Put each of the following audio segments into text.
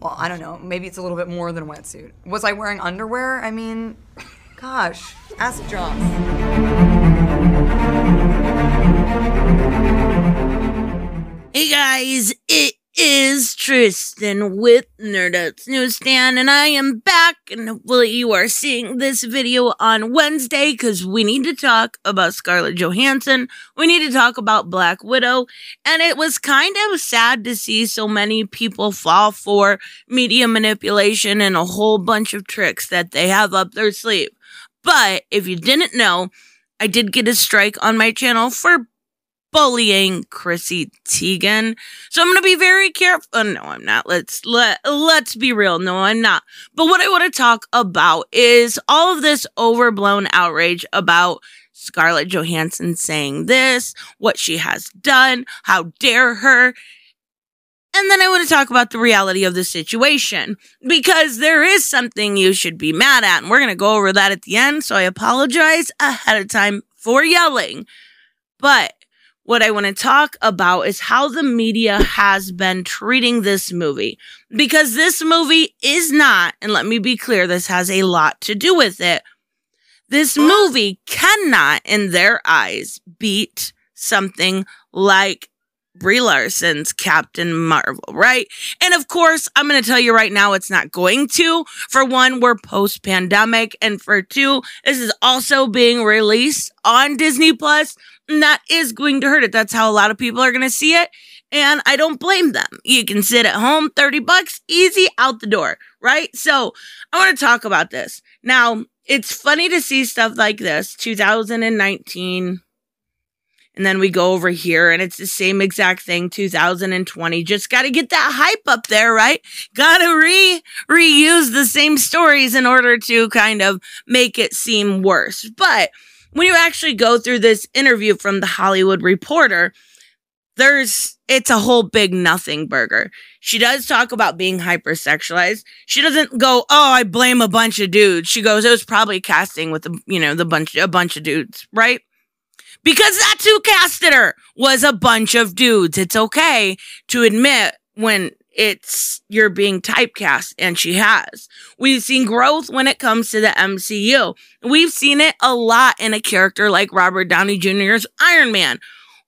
well, I don't know. Maybe it's a little bit more than a wetsuit. Was I wearing underwear? I mean, gosh, ask Joss. Hey guys, it is Tristan with Nerdouts Newsstand, and I am back. And hopefully, you are seeing this video on Wednesday because we need to talk about Scarlett Johansson. We need to talk about Black Widow, and it was kind of sad to see so many people fall for media manipulation and a whole bunch of tricks that they have up their sleeve. But if you didn't know, I did get a strike on my channel for bullying Chrissy Teigen. So I'm going to be very careful. Uh, no, I'm not. Let's let let's be real. No, I'm not. But what I want to talk about is all of this overblown outrage about Scarlett Johansson saying this, what she has done, how dare her. And then I want to talk about the reality of the situation because there is something you should be mad at. And we're going to go over that at the end. So I apologize ahead of time for yelling. But what I want to talk about is how the media has been treating this movie. Because this movie is not, and let me be clear, this has a lot to do with it. This movie cannot, in their eyes, beat something like Brie Larson's Captain Marvel, right? And of course, I'm going to tell you right now, it's not going to. For one, we're post pandemic. And for two, this is also being released on Disney Plus. And that is going to hurt it. That's how a lot of people are going to see it. And I don't blame them. You can sit at home, 30 bucks, easy out the door, right? So I want to talk about this. Now, it's funny to see stuff like this, 2019 and then we go over here and it's the same exact thing, 2020. Just got to get that hype up there, right? Got to re reuse the same stories in order to kind of make it seem worse. But when you actually go through this interview from the Hollywood Reporter, there's it's a whole big nothing burger. She does talk about being hypersexualized. She doesn't go, "Oh, I blame a bunch of dudes." She goes, "It was probably casting with the, you know, the bunch a bunch of dudes, right?" because that's who casted her was a bunch of dudes. It's okay to admit when it's you're being typecast and she has. We've seen growth when it comes to the MCU. We've seen it a lot in a character like Robert Downey Jr.'s Iron Man.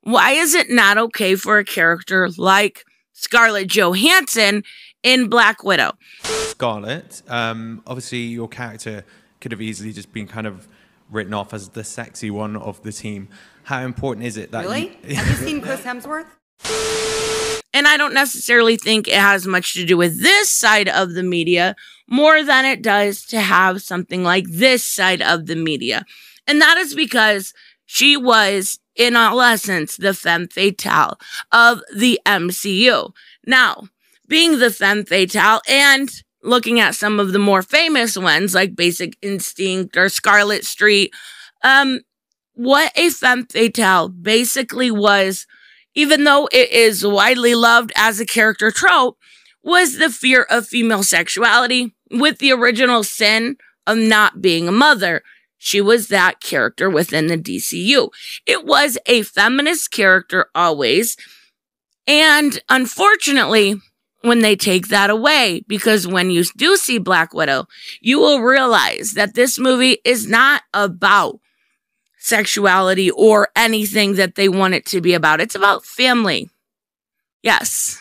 Why is it not okay for a character like Scarlett Johansson in Black Widow? Scarlett, um, obviously your character could have easily just been kind of written off as the sexy one of the team. How important is it that Really? you, Have you seen Chris Hemsworth? And I don't necessarily think it has much to do with this side of the media more than it does to have something like this side of the media. And that is because she was, in all essence, the femme fatale of the MCU. Now, being the femme fatale and looking at some of the more famous ones like Basic Instinct or Scarlet Street, um, what a femme fatale basically was, even though it is widely loved as a character trope, was the fear of female sexuality with the original sin of not being a mother. She was that character within the DCU. It was a feminist character always. And unfortunately, when they take that away, because when you do see Black Widow, you will realize that this movie is not about sexuality or anything that they want it to be about. It's about family. Yes.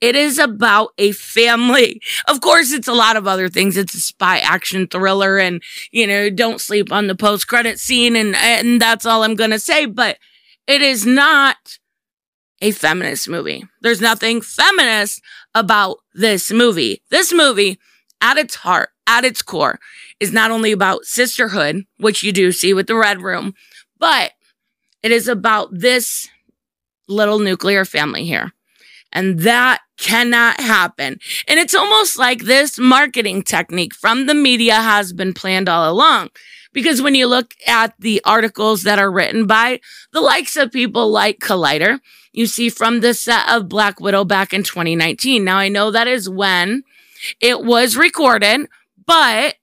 It is about a family. Of course, it's a lot of other things. It's a spy action thriller and, you know, don't sleep on the post credit scene. And, and that's all I'm going to say. But it is not a feminist movie. There's nothing feminist about this movie. This movie, at its heart, at its core, is not only about sisterhood, which you do see with the Red Room, but it is about this little nuclear family here. And that cannot happen. And it's almost like this marketing technique from the media has been planned all along. Because when you look at the articles that are written by the likes of people like Collider, you see from the set of Black Widow back in 2019. Now, I know that is when it was recorded, but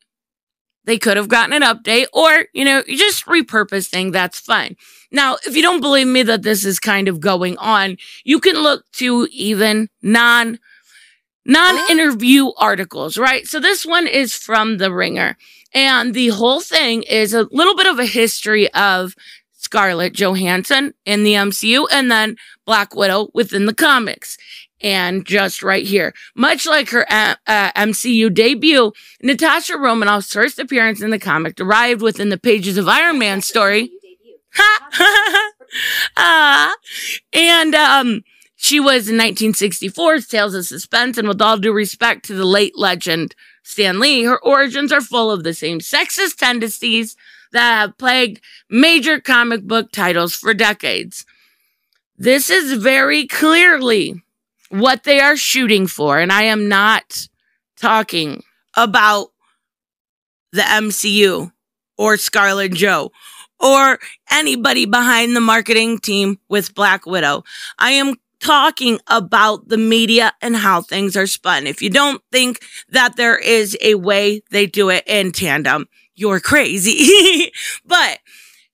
they could have gotten an update or, you know, just repurposing. That's fine. Now, if you don't believe me that this is kind of going on, you can look to even non non interview articles, right? So this one is from The Ringer. And the whole thing is a little bit of a history of Scarlett Johansson in the MCU and then Black Widow within the comics. And just right here, much like her uh, uh, MCU debut, Natasha Romanoff's first appearance in the comic arrived within the pages of Iron Man story. uh, and um, she was in 1964, Tales of Suspense, and with all due respect to the late legend Stan Lee, her origins are full of the same sexist tendencies that have plagued major comic book titles for decades. This is very clearly what they are shooting for, and I am not talking about the MCU or Scarlett Joe or anybody behind the marketing team with Black Widow. I am talking about the media and how things are spun. If you don't think that there is a way they do it in tandem, you're crazy. but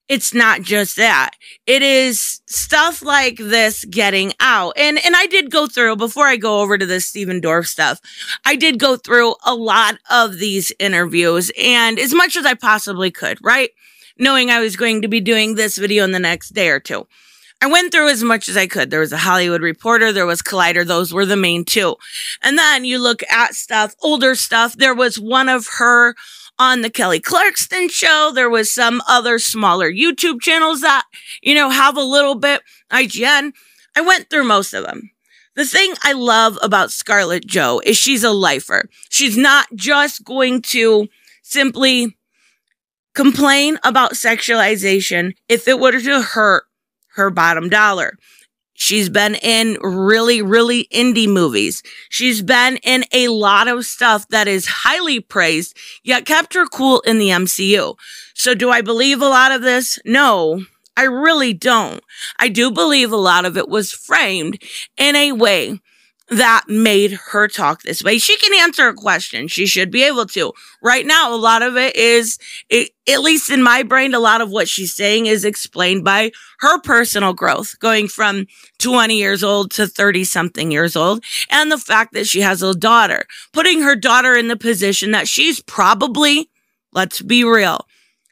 it's not just that. It is stuff like this getting out. And and I did go through before I go over to the Stephen Dorff stuff. I did go through a lot of these interviews and as much as I possibly could, right? Knowing I was going to be doing this video in the next day or two. I went through as much as I could. There was a Hollywood Reporter, there was Collider, those were the main two. And then you look at stuff, older stuff. There was one of her on the Kelly Clarkson show. There was some other smaller YouTube channels that, you know, have a little bit IGN. I went through most of them. The thing I love about Scarlett Joe is she's a lifer. She's not just going to simply complain about sexualization if it were to hurt her bottom dollar. She's been in really, really indie movies. She's been in a lot of stuff that is highly praised, yet kept her cool in the MCU. So do I believe a lot of this? No, I really don't. I do believe a lot of it was framed in a way that made her talk this way. She can answer a question. She should be able to. Right now, a lot of it is, it, at least in my brain, a lot of what she's saying is explained by her personal growth, going from 20 years old to 30 something years old, and the fact that she has a daughter, putting her daughter in the position that she's probably, let's be real,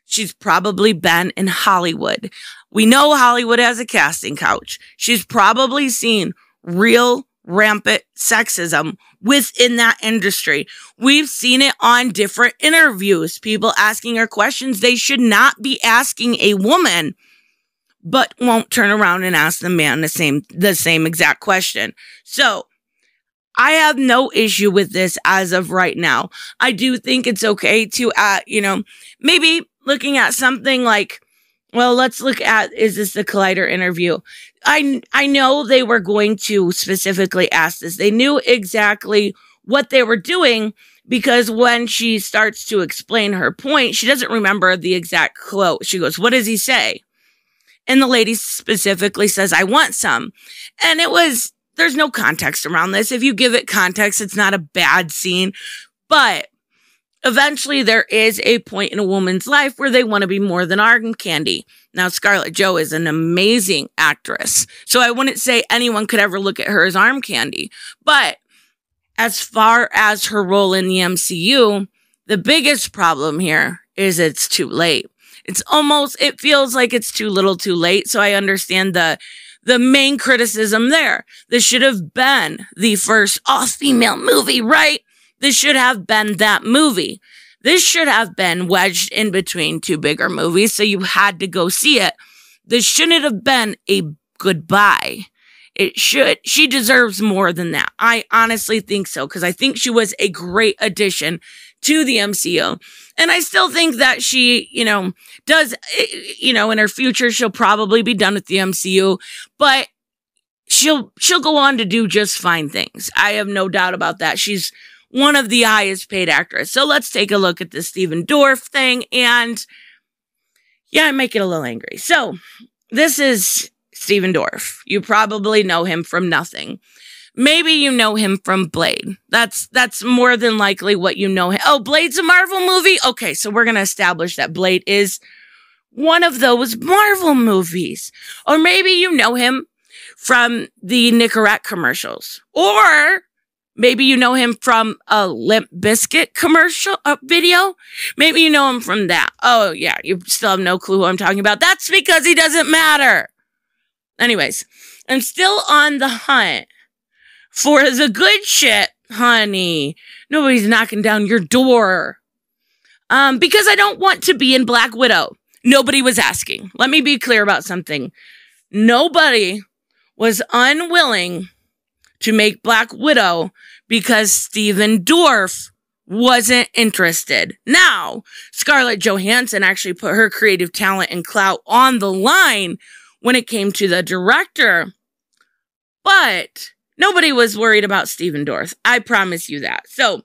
she's probably been in Hollywood. We know Hollywood has a casting couch. She's probably seen real rampant sexism within that industry. We've seen it on different interviews, people asking her questions they should not be asking a woman, but won't turn around and ask the man the same, the same exact question. So I have no issue with this as of right now. I do think it's okay to, uh, you know, maybe looking at something like, well, let's look at is this the Collider interview? I I know they were going to specifically ask this. They knew exactly what they were doing because when she starts to explain her point, she doesn't remember the exact quote. She goes, "What does he say?" And the lady specifically says, "I want some." And it was there's no context around this. If you give it context, it's not a bad scene, but eventually there is a point in a woman's life where they want to be more than arm candy. Now, Scarlett Joe is an amazing actress. So I wouldn't say anyone could ever look at her as arm candy. But as far as her role in the MCU, the biggest problem here is it's too late. It's almost, it feels like it's too little too late. So I understand the, the main criticism there. This should have been the first all female movie, right? This should have been that movie. This should have been wedged in between two bigger movies, so you had to go see it. This shouldn't have been a goodbye. It should, she deserves more than that. I honestly think so, because I think she was a great addition to the MCU. And I still think that she, you know, does, eh, you know, in her future, she'll probably be done with the MCU, but she'll, she'll go on to do just fine things. I have no doubt about that. She's, one of the highest paid actors. So let's take a look at the Stephen Dorff thing. And yeah, I make it a little angry. So this is Stephen Dorff. You probably know him from nothing. Maybe you know him from Blade. That's that's more than likely what you know him. Oh, Blade's a Marvel movie? Okay, so we're gonna establish that Blade is one of those Marvel movies. Or maybe you know him from the Nicorette commercials. Or Maybe you know him from a Limp Bizkit commercial uh, video. Maybe you know him from that. Oh, yeah, you still have no clue who I'm talking about. That's because he doesn't matter. Anyways, I'm still on the hunt for the good shit, honey. Nobody's knocking down your door. Um, because I don't want to be in Black Widow. Nobody was asking. Let me be clear about something. Nobody was unwilling to make Black Widow because Stephen Dorff wasn't interested. Now, Scarlett Johansson actually put her creative talent and clout on the line when it came to the director. But nobody was worried about Stephen Dorff. I promise you that. So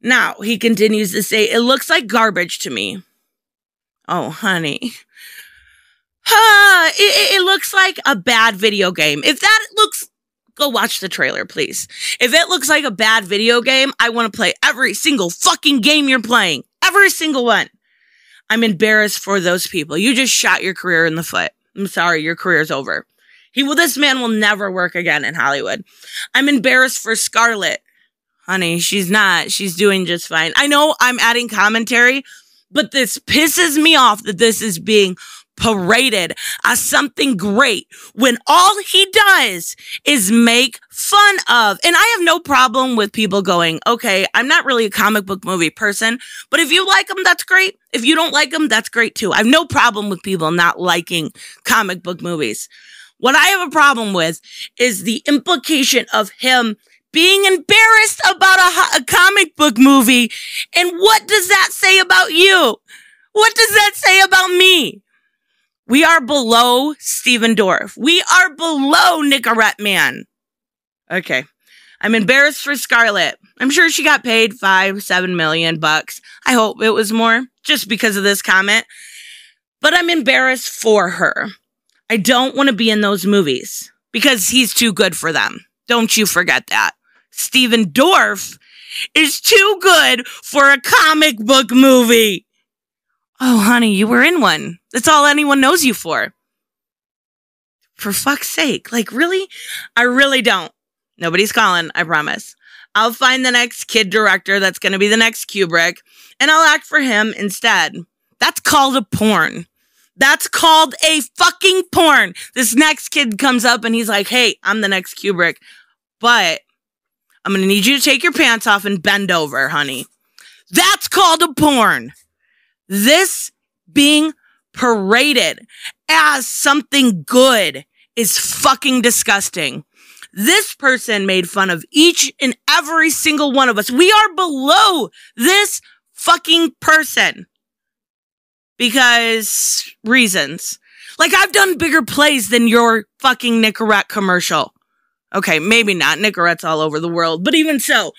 now he continues to say, It looks like garbage to me. Oh, honey. Ah, it, it looks like a bad video game. If that looks go watch the trailer, please. If it looks like a bad video game, I want to play every single fucking game you're playing. Every single one. I'm embarrassed for those people. You just shot your career in the foot. I'm sorry, your career's over. He will, this man will never work again in Hollywood. I'm embarrassed for Scarlett. Honey, she's not. She's doing just fine. I know I'm adding commentary, but this pisses me off that this is being paraded as something great when all he does is make fun of. And I have no problem with people going, okay, I'm not really a comic book movie person, but if you like them, that's great. If you don't like them, that's great too. I have no problem with people not liking comic book movies. What I have a problem with is the implication of him being embarrassed about a, a comic book movie. And what does that say about you? What does that say about me? We are below Stephen Dorff. We are below Nicorette Man. Okay. I'm embarrassed for Scarlett. I'm sure she got paid five, seven million bucks. I hope it was more just because of this comment. But I'm embarrassed for her. I don't want to be in those movies because he's too good for them. Don't you forget that. Stephen Dorff is too good for a comic book movie. Oh, honey, you were in one. That's all anyone knows you for. For fuck's sake. Like, really? I really don't. Nobody's calling, I promise. I'll find the next kid director that's going to be the next Kubrick, and I'll act for him instead. That's called a porn. That's called a fucking porn. This next kid comes up and he's like, hey, I'm the next Kubrick, but I'm going to need you to take your pants off and bend over, honey. That's called a porn. This being paraded as something good is fucking disgusting. This person made fun of each and every single one of us. We are below this fucking person because reasons. Like I've done bigger plays than your fucking Nicorette commercial. Okay, maybe not. Nicorette's all over the world, but even so,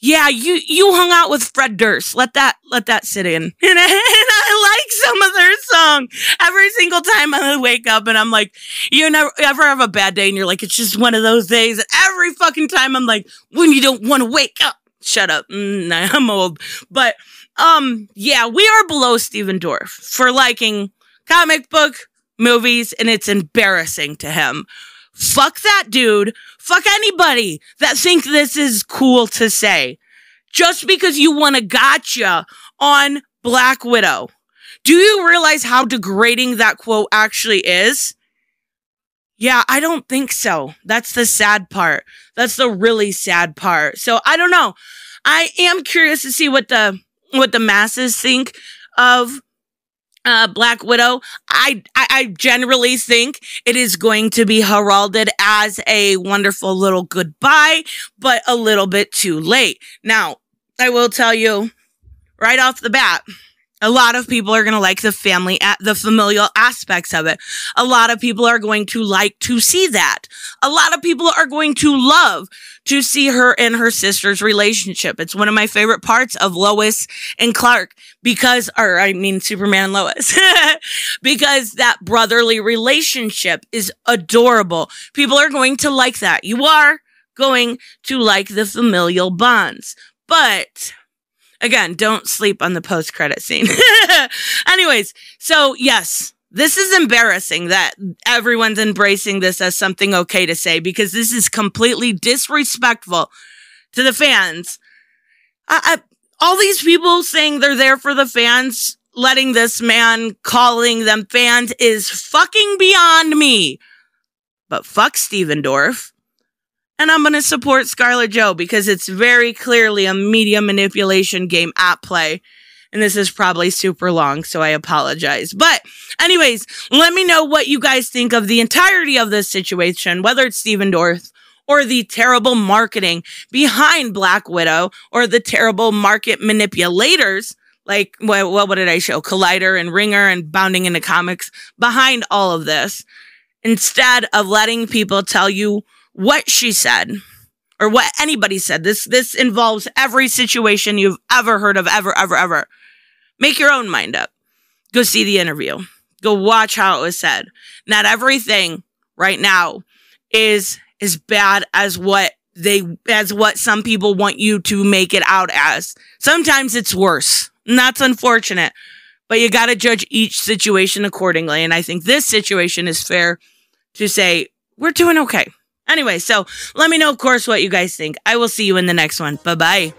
yeah, you you hung out with Fred Durst. Let that let that sit in. And, and I like some of their song. Every single time I wake up and I'm like, you never ever have a bad day and you're like, it's just one of those days. Every fucking time I'm like, when you don't want to wake up. Shut up. Mm, I'm old. But um, yeah, we are below Stephen Dorff for liking comic book movies, and it's embarrassing to him. Fuck that dude. Fuck anybody that think this is cool to say. Just because you want a gotcha on Black Widow. Do you realize how degrading that quote actually is? Yeah, I don't think so. That's the sad part. That's the really sad part. So I don't know. I am curious to see what the what the masses think of uh, Black Widow. I, I, I generally think it is going to be heralded as a wonderful little goodbye, but a little bit too late. Now, I will tell you right off the bat. A lot of people are going to like the family, the familial aspects of it. A lot of people are going to like to see that. A lot of people are going to love to see her and her sister's relationship. It's one of my favorite parts of Lois and Clark because, or I mean, Superman and Lois, because that brotherly relationship is adorable. People are going to like that. You are going to like the familial bonds, but again, don't sleep on the post credit scene. Anyways, so yes, this is embarrassing that everyone's embracing this as something okay to say because this is completely disrespectful to the fans. I, I, all these people saying they're there for the fans, letting this man calling them fans is fucking beyond me. But fuck Stephen Dorff. And I'm going to support Scarlett Joe because it's very clearly a media manipulation game at play. And this is probably super long, so I apologize. But, anyways, let me know what you guys think of the entirety of this situation, whether it's Stephen Dorff or the terrible marketing behind Black Widow or the terrible market manipulators like what, what did I show? Collider and Ringer and Bounding into Comics behind all of this instead of letting people tell you what she said or what anybody said. This this involves every situation you've ever heard of ever ever ever. Make your own mind up. Go see the interview. Go watch how it was said. Not everything right now is as bad as what they as what some people want you to make it out as. Sometimes it's worse. And that's unfortunate. But you got to judge each situation accordingly. And I think this situation is fair to say we're doing okay. Anyway, so let me know, of course, what you guys think. I will see you in the next one. Bye bye.